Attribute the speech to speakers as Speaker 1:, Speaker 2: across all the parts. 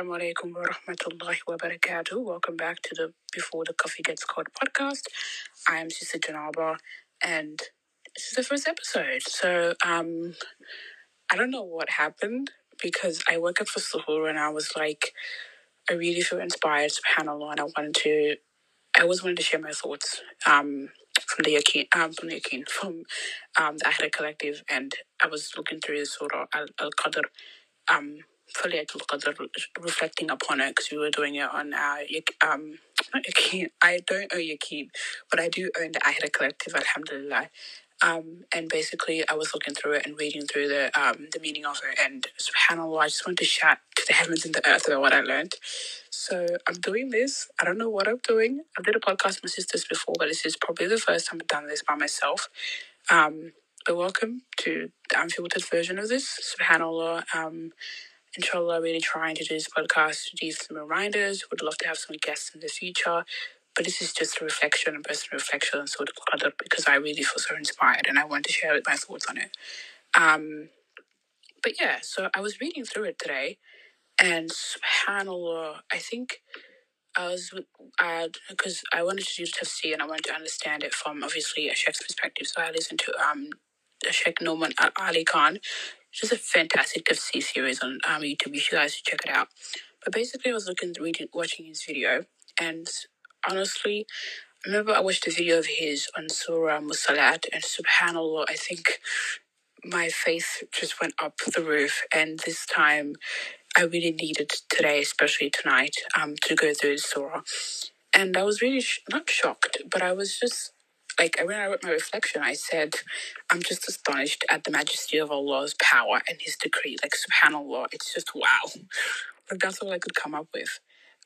Speaker 1: Assalamu alaikum wa rahmatullahi wa barakatuh. Welcome back to the Before the Coffee Gets Cold podcast. I am Sister Janaba, and this is the first episode. So, um, I don't know what happened because I woke up for suhoor and I was like, I really feel inspired, subhanAllah, and I wanted to, I always wanted to share my thoughts um, from the Yaqeen, um, from the Yaqeen, from um, the Ahra Collective, and I was looking through the Surah Al- Al-Qadr, um, Faliyatul Qadr, reflecting upon it because we were doing it on our, um, not I don't own Yaqeen, but I do own the Ahra Collective, Alhamdulillah. Um, and basically, I was looking through it and reading through the um, the meaning of it, and Subhanallah, I just want to shout to the heavens and the earth about what I learned. So I'm doing this. I don't know what I'm doing. I did a podcast with my sisters before, but this is probably the first time I've done this by myself. Um, but welcome to the unfiltered version of this. Subhanallah. Um, inshallah, really trying to do this podcast to give some reminders. Would love to have some guests in the future. But this is just a reflection, a personal reflection on Surah Al-Qadr because I really feel so inspired and I want to share my thoughts on it. Um, but yeah, so I was reading through it today and subhanAllah, I think I was, because I wanted to do tafsir and I wanted to understand it from obviously a Sheikh's perspective. So I listened to um, Sheikh Nouman Ali Khan, is a fantastic tafsir series on um, YouTube. You guys should check it out. But basically, I was looking, reading, watching his video, and honestly, I remember I watched a video of his on Surah Mursalat, and subhanAllah, I think my faith just went up the roof. And this time, I really needed today, especially tonight, um, to go through Surah. And I was really sh- not shocked, but I was just like when I wrote my reflection, I said, I'm just astonished at the majesty of Allah's power and His decree. Like, subhanAllah, it's just wow. Like, that's all I could come up with.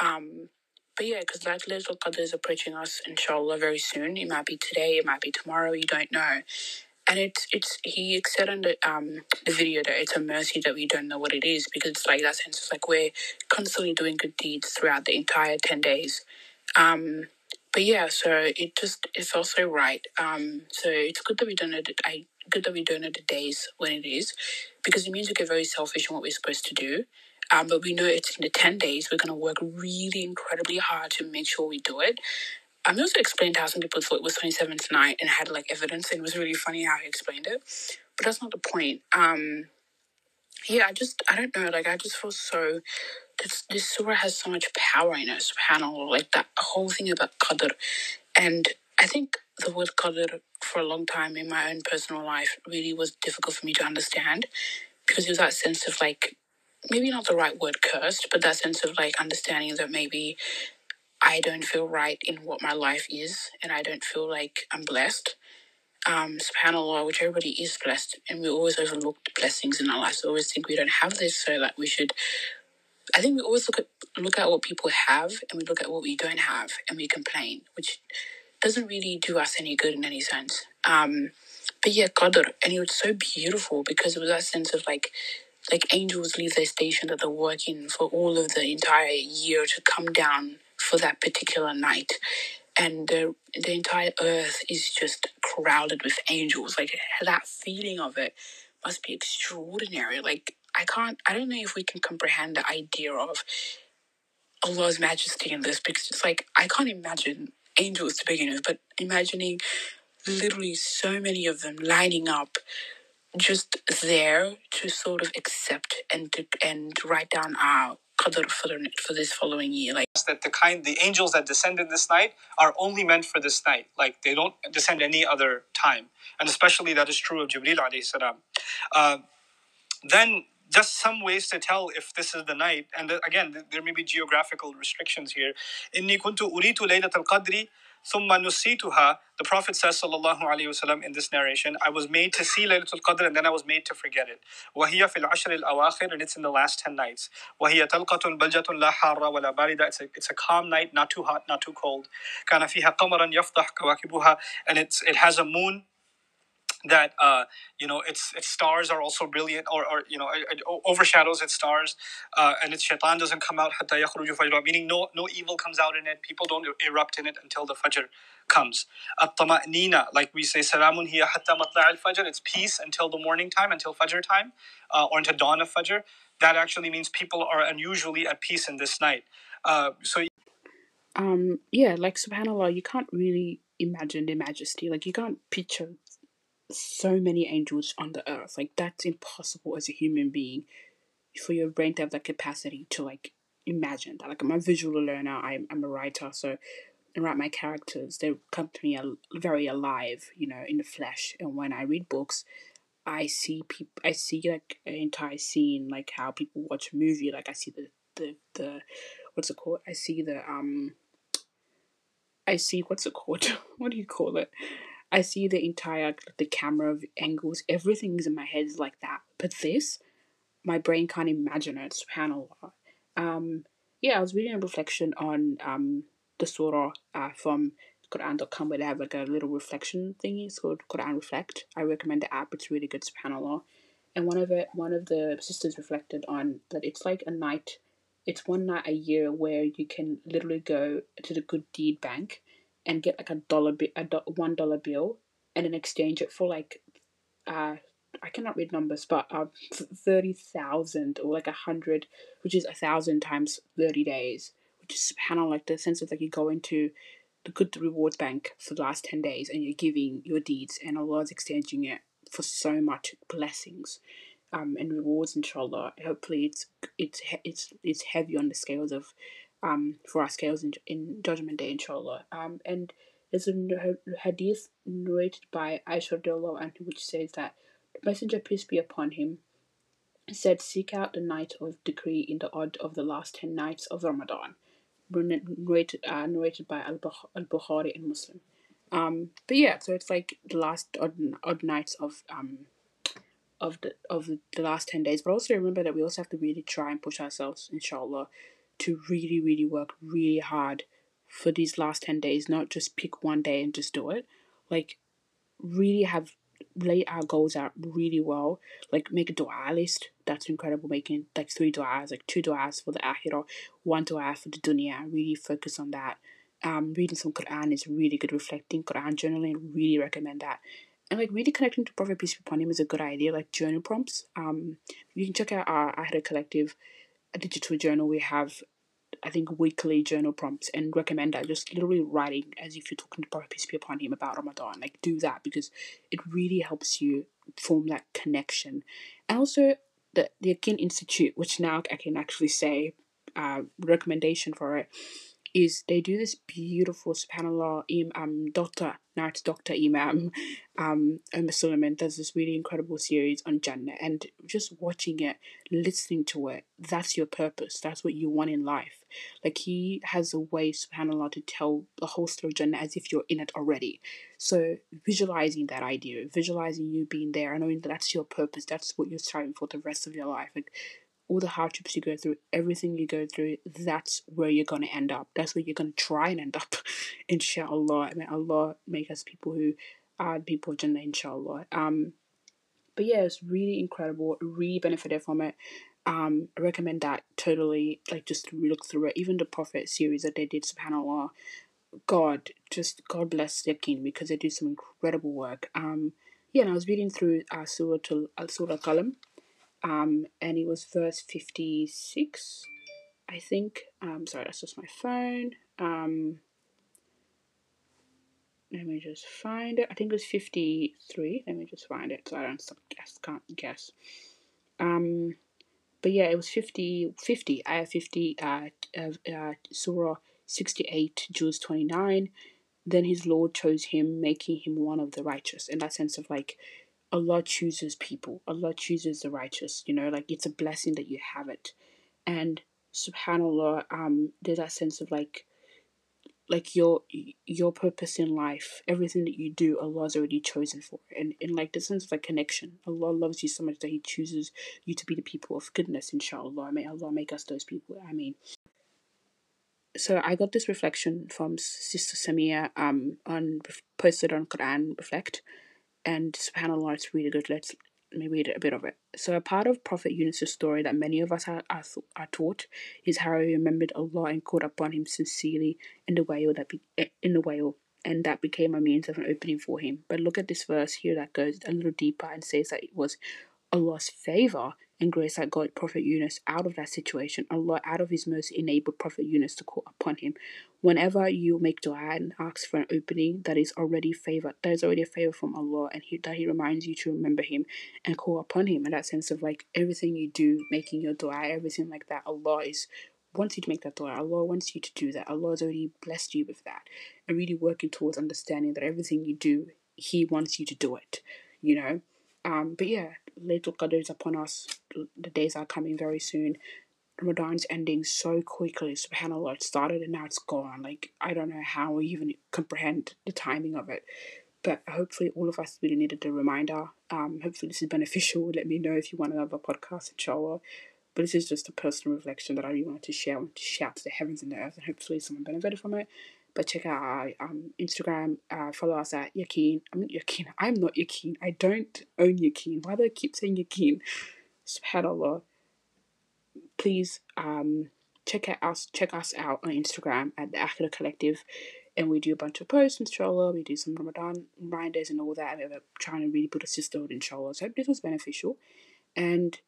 Speaker 1: Um, but yeah, because that Laylatul Qadr is approaching us, inshallah, very soon. It might be today, it might be tomorrow, you don't know. And it's it's he said on the um the video that it's a mercy that we don't know what it is because it's like that sense it's like we're constantly doing good deeds throughout the entire ten days. Um but yeah, so it just it felt so right. Um so it's good that we don't know that I good that we don't know the days when it is because it means we get very selfish in what we're supposed to do. Um, but we know it's in the 10 days, we're going to work really incredibly hard to make sure we do it. He also explained how some people thought it was 27 tonight and had like evidence, and it was really funny how he explained it. But that's not the point. Um, yeah, I just, I don't know, like, I just feel so. This, surah has so much power in it, subhanAllah, like that whole thing about qadr. And I think the word qadr for a long time in my own personal life really was difficult for me to understand because it was that sense of like, maybe not the right word cursed, but that sense of like understanding that maybe I don't feel right in what my life is and I don't feel like I'm blessed. Um, subhanAllah, which everybody is blessed, and we always overlook the blessings in our lives. We always think we don't have this, so that we should. I think we always look at look at what people have, and we look at what we don't have, and we complain, which doesn't really do us any good in any sense. Um, but yeah, Qadr, and it was so beautiful because it was that sense of like, like angels leave their station that they're working for all of the entire year to come down for that particular night. And the, the entire earth is just crowded with angels. Like that feeling of it must be extraordinary. Like I can't, I don't know if we can comprehend the idea of Allah's majesty in this because it's like I can't imagine angels to begin with, but imagining literally so many of them lining up just there to sort of accept and to, and write down our qadr for, the, for this following year. Like
Speaker 2: that the kind the angels that descended this night are only meant for this night like they don't descend any other time and especially that is true of jibril alayhi salam uh, then just some ways to tell if this is the night and th- again th- there may be geographical restrictions here inni kuntu uritu laylat al-qadri thumma nusituha the prophet says sallallahu alaihi wasallam in this narration i was made to see laylatul qadr and then i was made to forget it وهي في العشر الأواخر and it's in the last 10 nights وهي تلقة بلجة لا حارة ولا باردة it's a, it's a calm night not too hot not too cold كان فيها قمرا يفضح كواكبها and it's, it has a moon that uh, you know its its stars are also brilliant or, or you know it, it overshadows its stars uh, and its shaitan doesn't come out hatta yakhruju fajra meaning no no evil comes out in it. People don't erupt in it until the fajr comes. At-tama'nina like we say salamun hiya hatta matla' al-fajr it's peace until the morning time until fajr time uh, or until dawn of fajr. That actually means people are unusually at peace in this night. Uh, so
Speaker 1: um yeah like subhanallah you can't really imagine their majesty. Like you can't picture so many angels on the earth. Like that's impossible as a human being for your brain to have that capacity to like imagine that. Like I'm a visual learner. I'm I'm a writer, so I write my characters. They come to me very alive, you know, in the flesh. And when I read books, I see people. I see like an entire scene, like how people watch a movie. Like I see the the the what's it called? I see the um. I see what's it called? what do you call it? I see the entire the camera of angles, everything is in my head is like that. But this, my brain can't imagine it. Subhanallah. Um, yeah, I was reading a reflection on um the surah uh, from Quran.com where they have like a little reflection thingy. It's called Quran Reflect. I recommend the app. It's really good. Subhanallah. And one of it, one of the sisters reflected on that it's like a night. It's one night a year where you can literally go to the good deed bank and get like a dollar bi- a do- one dollar bill and then exchange it for like uh I cannot read numbers, but uh, thirty thousand or like a hundred, which is a thousand times thirty days, which is kind of like the sense of like you go into the good rewards bank for the last ten days and you're giving your deeds and Allah is exchanging it for so much blessings, um, and rewards. Inshallah, hopefully it's it's it's it's heavy on the scales of um, for our scales in, in Judgment Day, inshallah. Um, and there's a hadith narrated by Aisha and which says that the Messenger, peace be upon him, said, Seek out the night of decree in the odd of the last ten nights of Ramadan. Narrated, uh, narrated by Al Bukhari and Muslim. Um, but yeah, so it's like the last odd, odd nights of um, of the of the last ten days. But also remember that we also have to really try and push ourselves, inshallah, to really, really work really hard for these last 10 days, not just pick one day and just do it. Like, really have lay our goals out really well. Like, make a dua list. That's incredible. Making like three duas, like two duas for the akhirah, one dua for the dunya. Really focus on that. Um, reading some Quran is really good. Reflecting Quran journaling, really recommend that. And like really connecting to Prophet Peace be upon him is a good idea. Like journal prompts. Um, you can check out our Ahira Collective a digital journal, we have I think weekly journal prompts and recommend that just literally writing as if you're talking to Prophet Peace be upon him about Ramadan. Like do that because it really helps you form that connection. And also the the Yaqeen Institute, which now I can actually say uh, recommendation for it is they do this beautiful subhanallah um doctor now it's dr imam um Umar Suleiman does this really incredible series on jannah and just watching it listening to it that's your purpose that's what you want in life. Like he has a way subhanallah to tell the whole story of jannah as if you're in it already. So visualizing that idea visualizing you being there knowing that that's your purpose that's what you're striving for the rest of your life like all the hardships you go through, everything you go through, that's where you're going to end up. That's where you're going to try and end up, inshallah. I mean, Allah make us people who are people of Jannah, inshallah. Um, but yeah, it's really incredible. Really benefited from it. Um, I recommend that totally. Like just look through it. Even the Prophet series that they did, Subhanallah. God, just God bless their king because they do some incredible work. Um, yeah, and I was reading through uh, Surah to Al Surah Qalam um, and it was verse 56, I think. Um, sorry, that's just my phone. Um, let me just find it. I think it was 53. Let me just find it so I don't guess, can't guess. Um, but yeah, it was 50, 50, I have 50, uh, uh, uh, Surah 68, Juz 29. Then his Lord chose him, making him one of the righteous. In that sense of like, Allah chooses people. Allah chooses the righteous. You know, like it's a blessing that you have it. And subhanallah, um, there's that sense of like like your your purpose in life, everything that you do, Allah's already chosen for. And in like the sense of like connection. Allah loves you so much that He chooses you to be the people of goodness, inshallah. May Allah make us those people. I mean so I got this reflection from Sister Samia um on posted on Quran Reflect And subhanAllah, it's really good. Let's let me read a bit of it. So, a part of Prophet Yunus' story that many of us are, are, are taught is how he remembered Allah and called upon Him sincerely in the whale that be, eh, in the whale, and that became a means of an opening for him. But look at this verse here that goes a little deeper and says that it was Allah's favor and grace that got Prophet Yunus out of that situation. Allah, out of His mercy, enabled Prophet Yunus to call upon Him. Whenever you make dua and ask for an opening that is already favor, that is already a favor from Allah, and he, that He reminds you to remember Him and call upon Him. In that sense of like everything you do, making your dua, everything like that, Allah is wants you to make that dua. Allah wants you to do that. Allah has already blessed you with that, and really working towards understanding that everything you do, He wants you to do it. You know. Um, but yeah, Qadr is upon us. The days are coming very soon. Ramadan's ending so quickly. Subhanallah, it started and now it's gone. Like, I don't know how we even comprehend the timing of it. But hopefully, all of us really needed a reminder. Um, hopefully, this is beneficial. Let me know if you want another podcast, inshallah. But this is just a personal reflection that I really wanted to share. I want to shout to the heavens and the earth, and hopefully, someone benefited from it. But check out our um, Instagram. Uh, follow us at Yaqeen. I'm not Yaqeen. I'm not Yaqeen. I don't own Yaqeen. Why do I keep saying Yakin? Subhanallah. Please um, check out us. Check us out on Instagram at the Akhira Collective, and we do a bunch of posts. Inshallah, we do some Ramadan reminders and all that. We're trying to really put a sisterhood. Inshallah. So I hope this was beneficial, and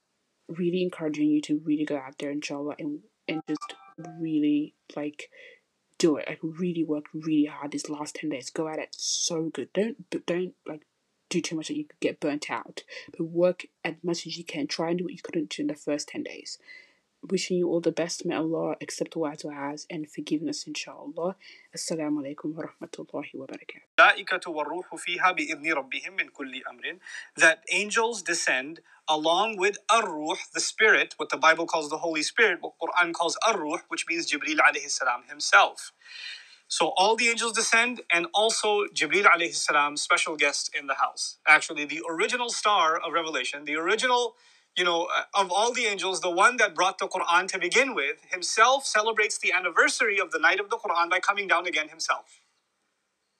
Speaker 1: really encouraging you to really go out there, inshallah, and and just really like do it. Like really work really hard these last ten days. Go at it so good. Don't don't like do too much that you could get burnt out. But work as much as you can. Try and do what you couldn't do in the first ten days. Wishing you all the best. May Allah accept our du'as and forgive us, inshallah. Assalamu alaikum wa rahmatullahi wa
Speaker 2: barakatuh. That angels descend along with ar-ruh, the spirit, what the Bible calls the Holy Spirit, what Quran calls ar-ruh, which means Jibril alayhi salam himself. So all the angels descend, and also Jibril alayhi salam, special guest in the house. Actually, the original star of Revelation, the original, you know, uh, of all the angels, the one that brought the Quran to begin with, himself celebrates the anniversary of the night of the Quran by coming down again himself.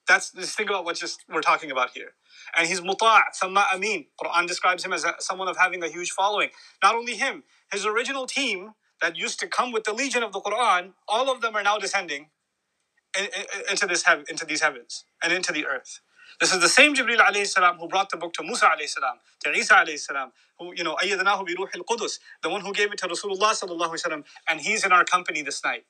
Speaker 2: That's just think about what just we're talking about here. And he's muta' thumma amin. Quran describes him as a, someone of having a huge following. Not only him, his original team that used to come with the legion of the Quran, all of them are now descending into this into these heavens and into the earth. This is the same Jibril alayhi salam who brought the book to Musa alayhi salam, to Isa alayhi salam, who, you know, ayyadnahu bi ruhil qudus, the one who gave it to Rasulullah sallallahu alayhi and he's in our company this night.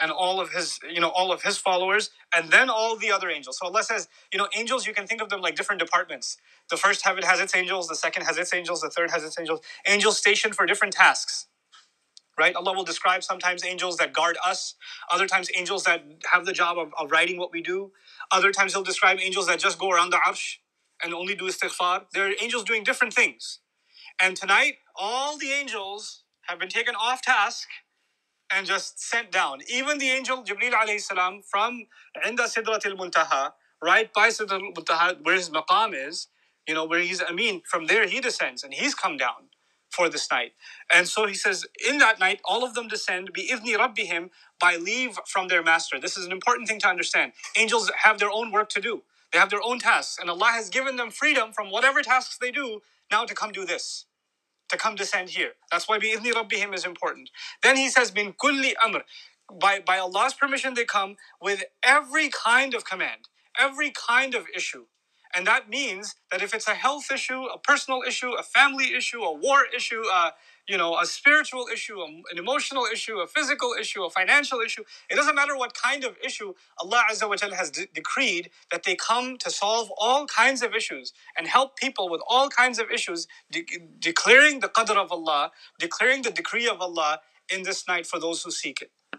Speaker 2: And all of his, you know, all of his followers, and then all the other angels. So Allah says, you know, angels, you can think of them like different departments. The first heaven has its angels, the second has its angels, the third has its angels. Angels stationed for different tasks right? Allah will describe sometimes angels that guard us, other times angels that have the job of, of writing what we do, other times He'll describe angels that just go around the arsh and only do istighfar. There are angels doing different things. And tonight, all the angels have been taken off task and just sent down. Even the angel Jibreel alayhi salam from Inda Sidratil Muntaha, right by Sidratil Muntaha, where his maqam is, you know, where he's Amin, from there he descends and he's come down for this night. And so he says, in that night, all of them descend, bi idni rabbihim, by leave from their master. This is an important thing to understand. Angels have their own work to do. They have their own tasks, and Allah has given them freedom from whatever tasks they do now to come do this, to come descend here. That's why bi idni rabbihim is important. Then he says, bin kulli amr. By, by Allah's permission, they come with every kind of command, every kind of issue. And that means that if it's a health issue, a personal issue, a family issue, a war issue, uh, you know, a spiritual issue, an emotional issue, a physical issue, a financial issue, it doesn't matter what kind of issue Allah Azza wa has de- decreed that they come to solve all kinds of issues and help people with all kinds of issues, de- declaring the qadr of Allah, declaring the decree of Allah in this night for those who seek it.